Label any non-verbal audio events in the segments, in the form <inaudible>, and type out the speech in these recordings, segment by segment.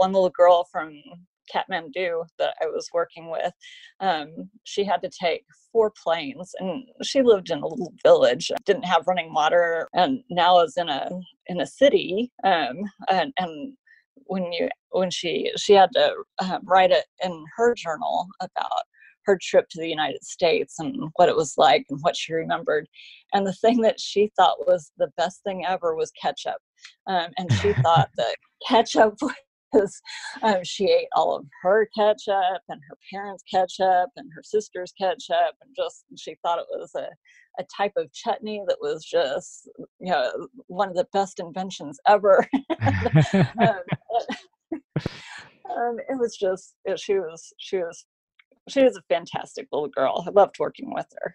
one little girl from Kathmandu that I was working with, um, she had to take four planes, and she lived in a little village, didn't have running water, and now is in a in a city. Um, and, and when you when she she had to um, write it in her journal about her trip to the United States and what it was like and what she remembered. And the thing that she thought was the best thing ever was ketchup. Um, and she thought <laughs> that ketchup <laughs> because um, she ate all of her ketchup and her parents' ketchup and her sister's ketchup, and just she thought it was a, a type of chutney that was just you know one of the best inventions ever. <laughs> um, <laughs> <laughs> um, it was just she was she was she was a fantastic little girl. I loved working with her.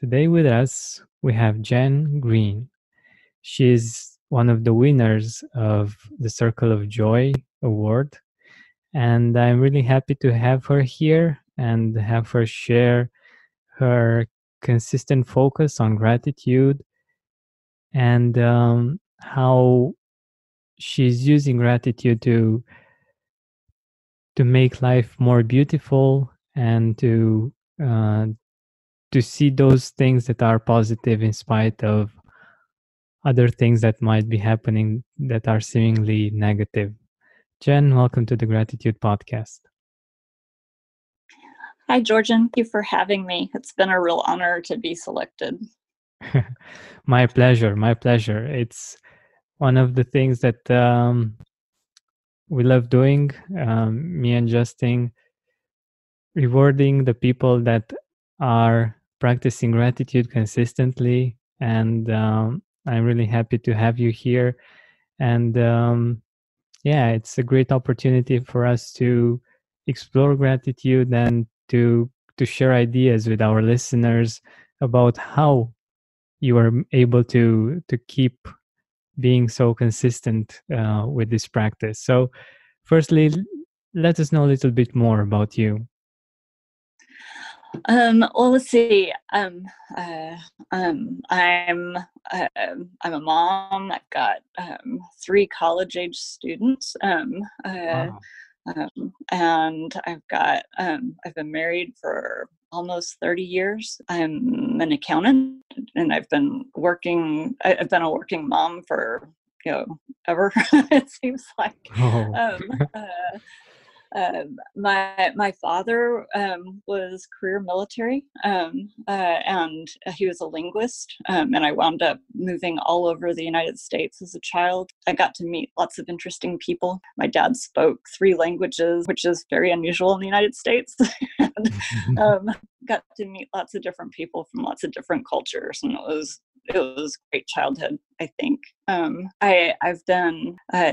Today with us, we have Jenn Green. She's one of the winners of the Circle of Joy Award. And I'm really happy to have her here and have her share her consistent focus on gratitude and um, how she's using gratitude to to make life more beautiful and to uh, to see those things that are positive in spite of other things that might be happening that are seemingly negative. Jenn, welcome to the Gratitude Podcast. Hi, Georgian. Thank you for having me. It's been a real honor to be selected. <laughs> my pleasure. My pleasure. It's one of the things that um, we love doing, um, me and Justin, rewarding the people that are practicing gratitude consistently. And um, I'm really happy to have you here. And um, yeah, it's a great opportunity for us to explore gratitude and to to share ideas with our listeners about how you are able to to keep being so consistent uh, with this practice. So, firstly, let us know a little bit more about you. Um, well, let's see. Um, uh, um, I'm uh, I'm a mom. I've got um, three college age students. Um, uh, wow. um, and I've got um, I've been married for almost 30 years. I'm an accountant and I've been working, I've been a working mom for, you know, ever, <laughs> it seems like. Oh. Um, <laughs> uh, um, my my father um, was career military, um, uh, and he was a linguist. Um, and I wound up moving all over the United States as a child. I got to meet lots of interesting people. My dad spoke three languages, which is very unusual in the United States. <laughs> and, <laughs> um, got to meet lots of different people from lots of different cultures, and it was it was great childhood i think um, i i've done uh,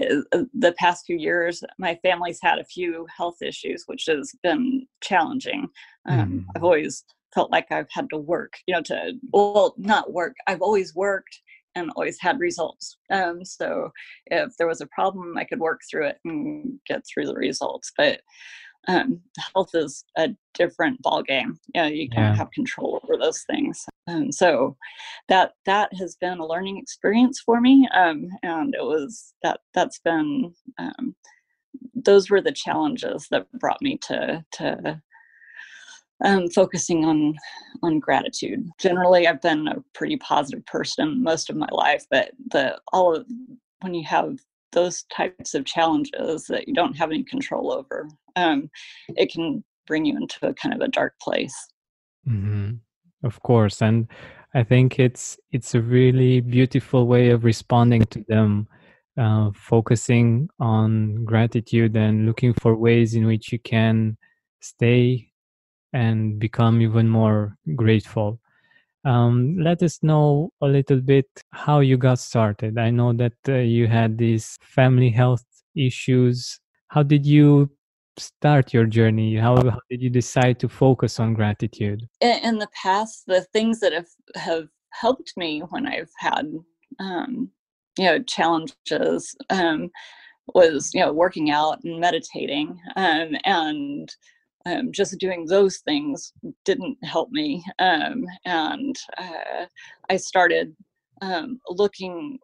the past few years my family's had a few health issues which has been challenging um, mm. i've always felt like i've had to work you know to well not work i've always worked and always had results. Um, so if there was a problem, I could work through it and get through the results. But um, health is a different ball game. You know, you can yeah. have control over those things. Um, so that that has been a learning experience for me, um, and it was that that's been um, those were the challenges that brought me to to um, focusing on on gratitude. Generally, I've been a pretty positive person most of my life, but the all of when you have those types of challenges that you don't have any control over, um, it can bring you into a kind of a dark place. Mm-hmm. Of course, and I think it's it's a really beautiful way of responding to them, uh, focusing on gratitude and looking for ways in which you can stay and become even more grateful. Um, let us know a little bit how you got started. I know that uh, you had these family health issues. How did you start your journey? How, how did you decide to focus on gratitude? In, in the past, the things that have, have helped me when I've had, um, you know, challenges um, was, you know, working out and meditating um, and um, just doing those things didn't help me. Um, and uh, I started um, looking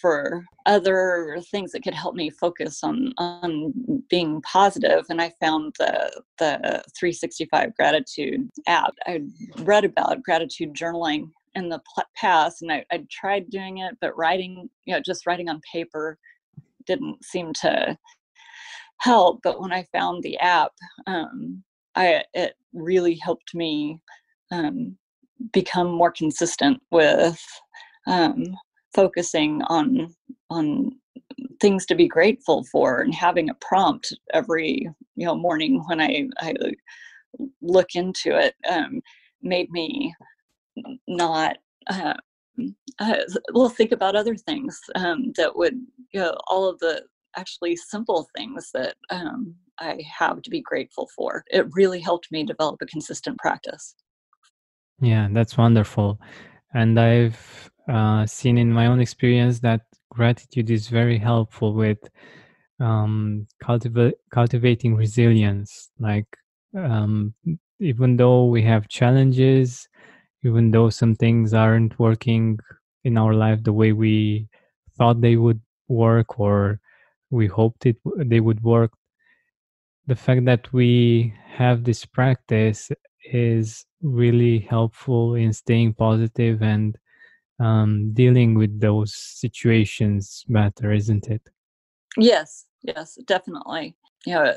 for other things that could help me focus on on being positive and i found the the 365 gratitude app i read about gratitude journaling in the past and I, I tried doing it but writing you know just writing on paper didn't seem to help but when i found the app um, i it really helped me um, become more consistent with um, focusing on on things to be grateful for and having a prompt every you know morning when I, I look into it um, made me not uh, uh, well think about other things um, that would you know all of the actually simple things that um, I have to be grateful for. It really helped me develop a consistent practice. Yeah, that's wonderful. And I've uh, seen in my own experience that gratitude is very helpful with um, cultiva- cultivating resilience. Like, um, even though we have challenges, even though some things aren't working in our life the way we thought they would work or we hoped it they would work the fact that we have this practice is really helpful in staying positive and um, dealing with those situations better, isn't it? Yes, yes, definitely. You know,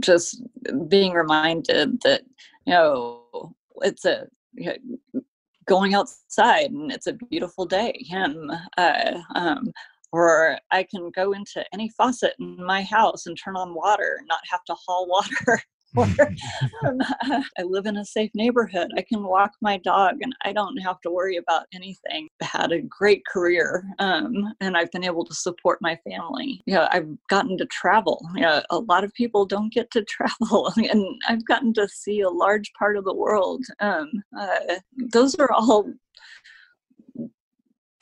just being reminded that you know it's a you know, going outside and it's a beautiful day, and uh, um, or I can go into any faucet in my house and turn on water, and not have to haul <laughs> water or um, <laughs> <laughs> I live in a safe neighborhood. I can walk my dog and I don't have to worry about anything. I had a great career um, and I've been able to support my family. Yeah, I've gotten to travel. Yeah, a lot of people don't get to travel and I've gotten to see a large part of the world. Um, uh, those are all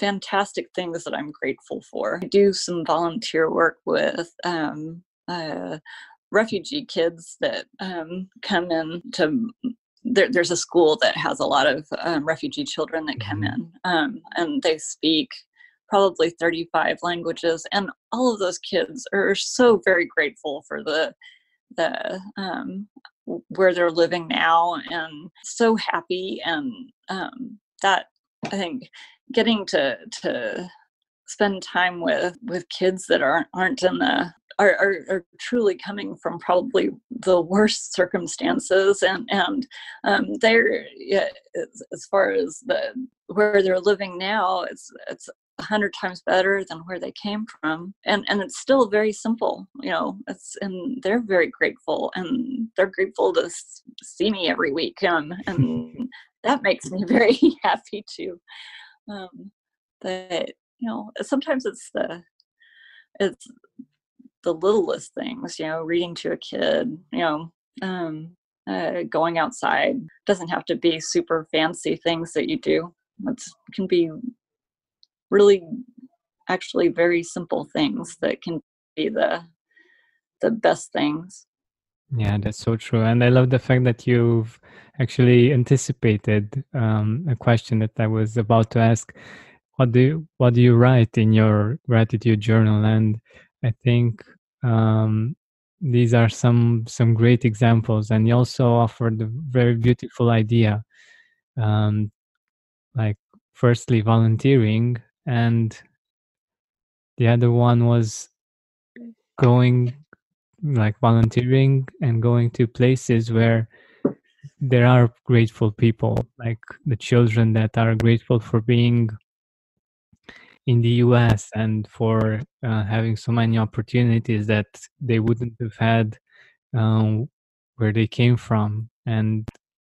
fantastic things that I'm grateful for. I do some volunteer work with um, uh, refugee kids that um, come in to there, there's a school that has a lot of um, refugee children that come mm-hmm. in um, and they speak probably 35 languages and all of those kids are so very grateful for the the um, where they're living now and so happy and um, that i think getting to to spend time with with kids that aren't aren't in the are, are, are, truly coming from probably the worst circumstances and and um, they're yeah, as, as, far as the where they're living now it's it's a hundred times better than where they came from and and it's still very simple you know it's and they're very grateful and they're grateful to see me every week um, <laughs> and that makes me <laughs> very happy too um, that you know sometimes it's the it's the littlest things, you know, reading to a kid, you know, um, uh, going outside doesn't have to be super fancy things that you do. It can be really actually very simple things that can be the the best things. Yeah, that's so true. And I love the fact that you've actually anticipated um, a question that I was about to ask. What do you, what do you write in your gratitude journal? And I think um, these are some some great examples, and you also offered a very beautiful idea, um, like firstly volunteering, and the other one was going like volunteering and going to places where there are grateful people like the children that are grateful for being in the US and for uh, having so many opportunities that they wouldn't have had um, where they came from. And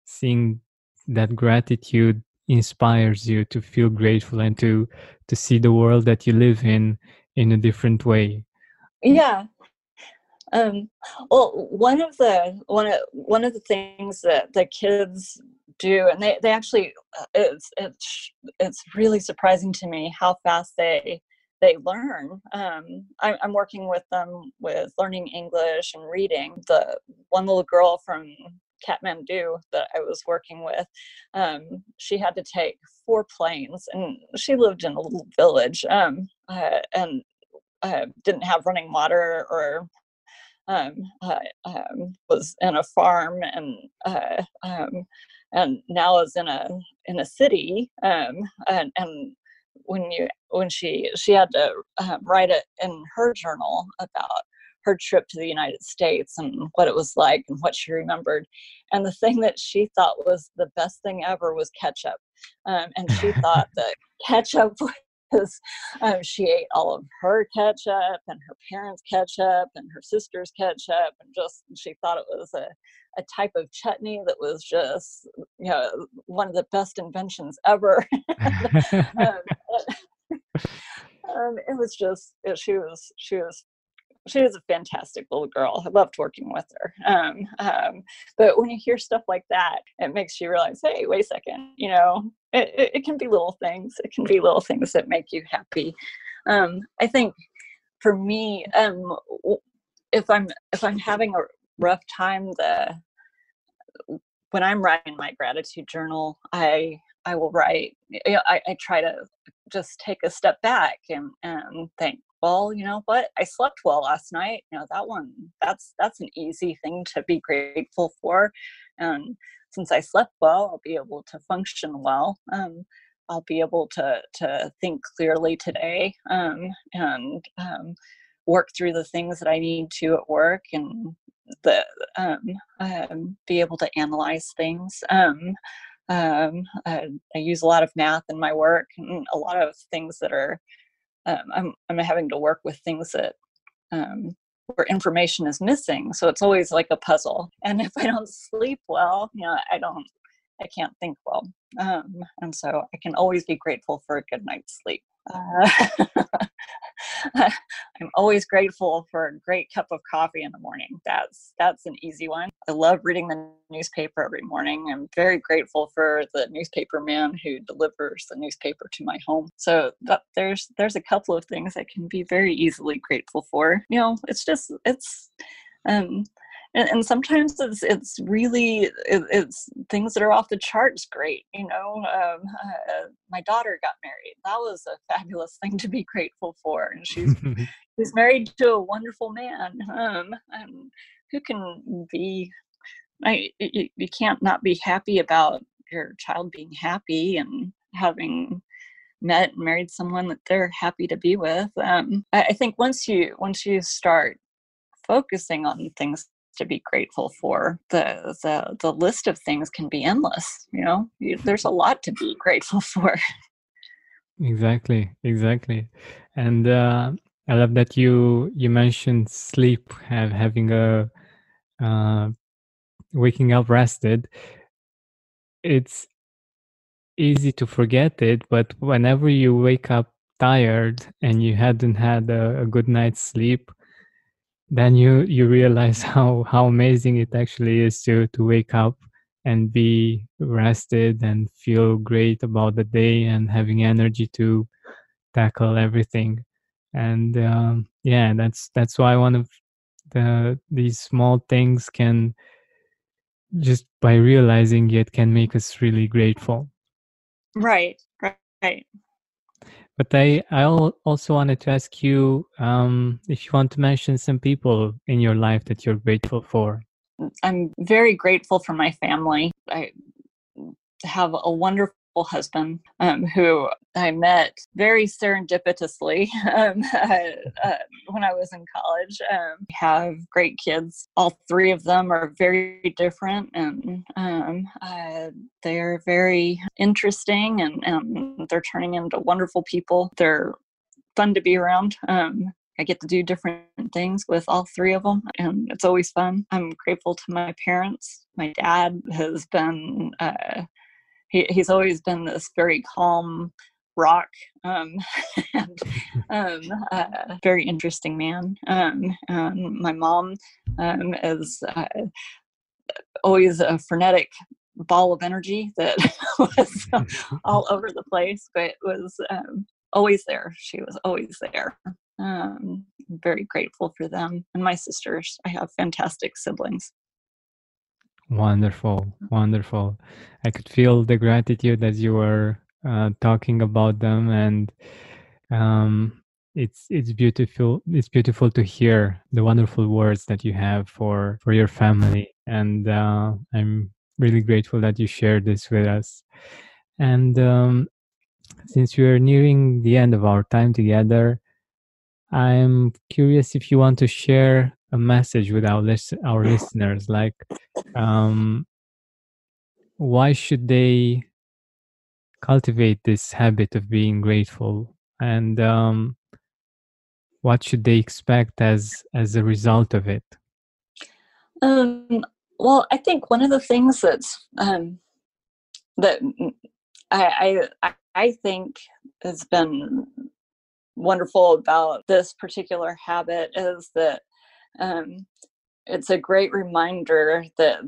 seeing that gratitude inspires you to feel grateful and to to see the world that you live in in a different way yeah Um, well, one of the one of one of the things that the kids do, and they they actually uh, it's it's it's really surprising to me how fast they they learn. Um, I, I'm working with them with learning English and reading. The one little girl from Kathmandu that I was working with, um, she had to take four planes, and she lived in a little village, um, uh, and uh, didn't have running water or um, uh, um, was in a farm and uh, um, and now is in a in a city um, and, and when you when she she had to uh, write it in her journal about her trip to the United States and what it was like and what she remembered. And the thing that she thought was the best thing ever was ketchup. Um, and she thought <laughs> that ketchup <laughs> was, um, she ate all of her ketchup and her parents' ketchup and her sister's ketchup. And just, she thought it was a, a type of chutney that was just, you know, one of the best inventions ever. <laughs> um, <laughs> um, it was just it, she was she was she was a fantastic little girl. I loved working with her. Um, um, but when you hear stuff like that, it makes you realize, hey, wait a second, you know, it, it, it can be little things. It can be little things that make you happy. Um, I think for me, um, if I'm if I'm having a rough time, the when I'm writing my gratitude journal, I I will write. I, I try to just take a step back and, and think, well, you know what? I slept well last night. You know, that one, that's that's an easy thing to be grateful for. And since I slept well, I'll be able to function well. Um, I'll be able to to think clearly today um, and um, work through the things that I need to at work and the um, um, be able to analyze things. Um, um, I, I, use a lot of math in my work and a lot of things that are I'm I'm having to work with things that where information is missing. So it's always like a puzzle. And if I don't sleep well, you know, I don't I can't think well. Um, and so I can always be grateful for a good night's sleep. Uh, <laughs> I'm always grateful for a great cup of coffee in the morning. That's that's an easy one. I love reading the newspaper every morning. I'm very grateful for the newspaper man who delivers the newspaper to my home. So that, there's there's a couple of things I can be very easily grateful for. You know, it's just it's um and, and sometimes it's it's really it, it's things that are off the charts great you know um, uh, my daughter got married. That was a fabulous thing to be grateful for and she's <laughs> she's married to a wonderful man um, and who can be I, you, you can't not be happy about your child being happy and having met and married someone that they're happy to be with um, I, I think once you once you start focusing on things to be grateful for. The the the list of things can be endless. You know, there's a lot to be grateful <laughs> for. Exactly, exactly, and uh, I love that you you mentioned sleep and having a uh, waking up rested. It's easy to forget it, but whenever you wake up tired and you hadn't had a, a good night's sleep, then you you realize <laughs> how how amazing it actually is to to wake up and be rested and feel great about the day and having energy to tackle everything. And um, yeah that's that's why one of the these small things can just by realizing it can make us really grateful. Right right but I, I also wanted to ask you um, if you want to mention some people in your life that you're grateful for. I'm very grateful for my family. I have a wonderful husband um, who I met very serendipitously <laughs> um, uh, when I was in college. Um, we have great kids. All three of them are very different and um, uh, they're very interesting and, and, they're turning into wonderful people. They're fun to be around. Um, I get to do different things with all three of them, and it's always fun. I'm grateful to my parents. My dad has been uh, he, he's always been this very calm rock um, <laughs> and <laughs> um, uh, very interesting man. Um, my mom um, is uh, always a frenetic ball of energy that <laughs> was all over the place, but was um, always there. She was always there. Um, very grateful for them and my sisters. I have fantastic siblings. Wonderful, wonderful. I could feel the gratitude as you were uh, talking about them, and um, it's it's beautiful. It's beautiful to hear the wonderful words that you have for for your family, and uh, I'm really grateful that you shared this with us. And um, since we are nearing the end of our time together, I'm curious if you want to share a message with our our listeners, like um, why should they cultivate this habit of being grateful, and um, what should they expect as as a result of it? Um, well, I think one of the things that's um, that I, I I think has been wonderful about this particular habit is that um, it's a great reminder that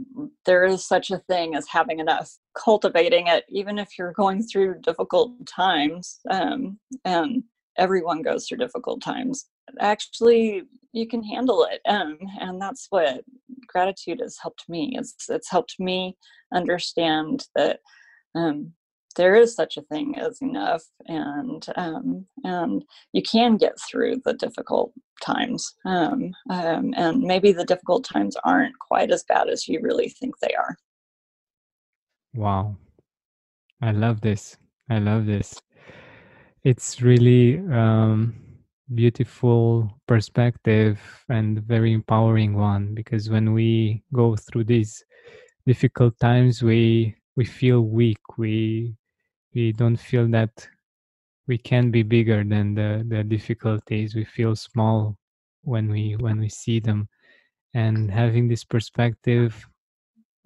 there is such a thing as having enough cultivating it even if you're going through difficult times um, and everyone goes through difficult times actually you can handle it um, and that's what gratitude has helped me. It's it's helped me understand that um, there is such a thing as enough and um, and you can get through the difficult times um, um, and maybe the difficult times aren't quite as bad as you really think they are. Wow. I love this. I love this. It's really um, beautiful perspective and very empowering one because when we go through these difficult times we we feel weak. We we don't feel that we can be bigger than the, the difficulties. We feel small when we when we see them. And having this perspective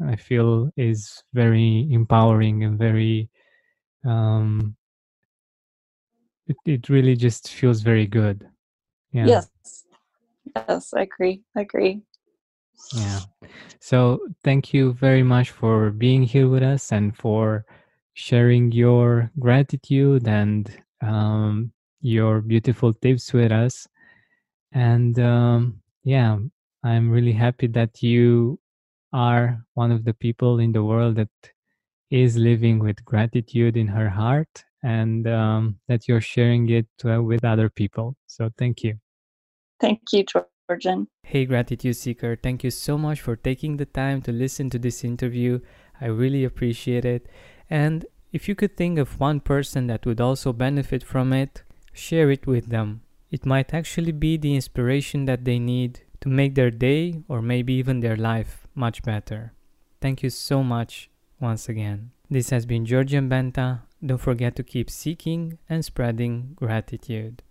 i feel is very empowering and very um it, it really just feels very good. Yeah. Yes. Yes i agree. I agree. Yeah. So thank you very much for being here with us and for sharing your gratitude and um, your beautiful tips with us. And um, yeah, I'm really happy that you are one of the people in the world that is living with gratitude in her heart and um, that you're sharing it uh, with other people. So thank you. Thank you, Georgian. Hey, Gratitude Seeker, thank you so much for taking the time to listen to this interview. I really appreciate it. And if you could think of one person that would also benefit from it, share it with them. It might actually be the inspiration that they need to make their day or maybe even their life much better. Thank you so much once again. This has been Georgian Benta. Don't forget to keep seeking and spreading gratitude.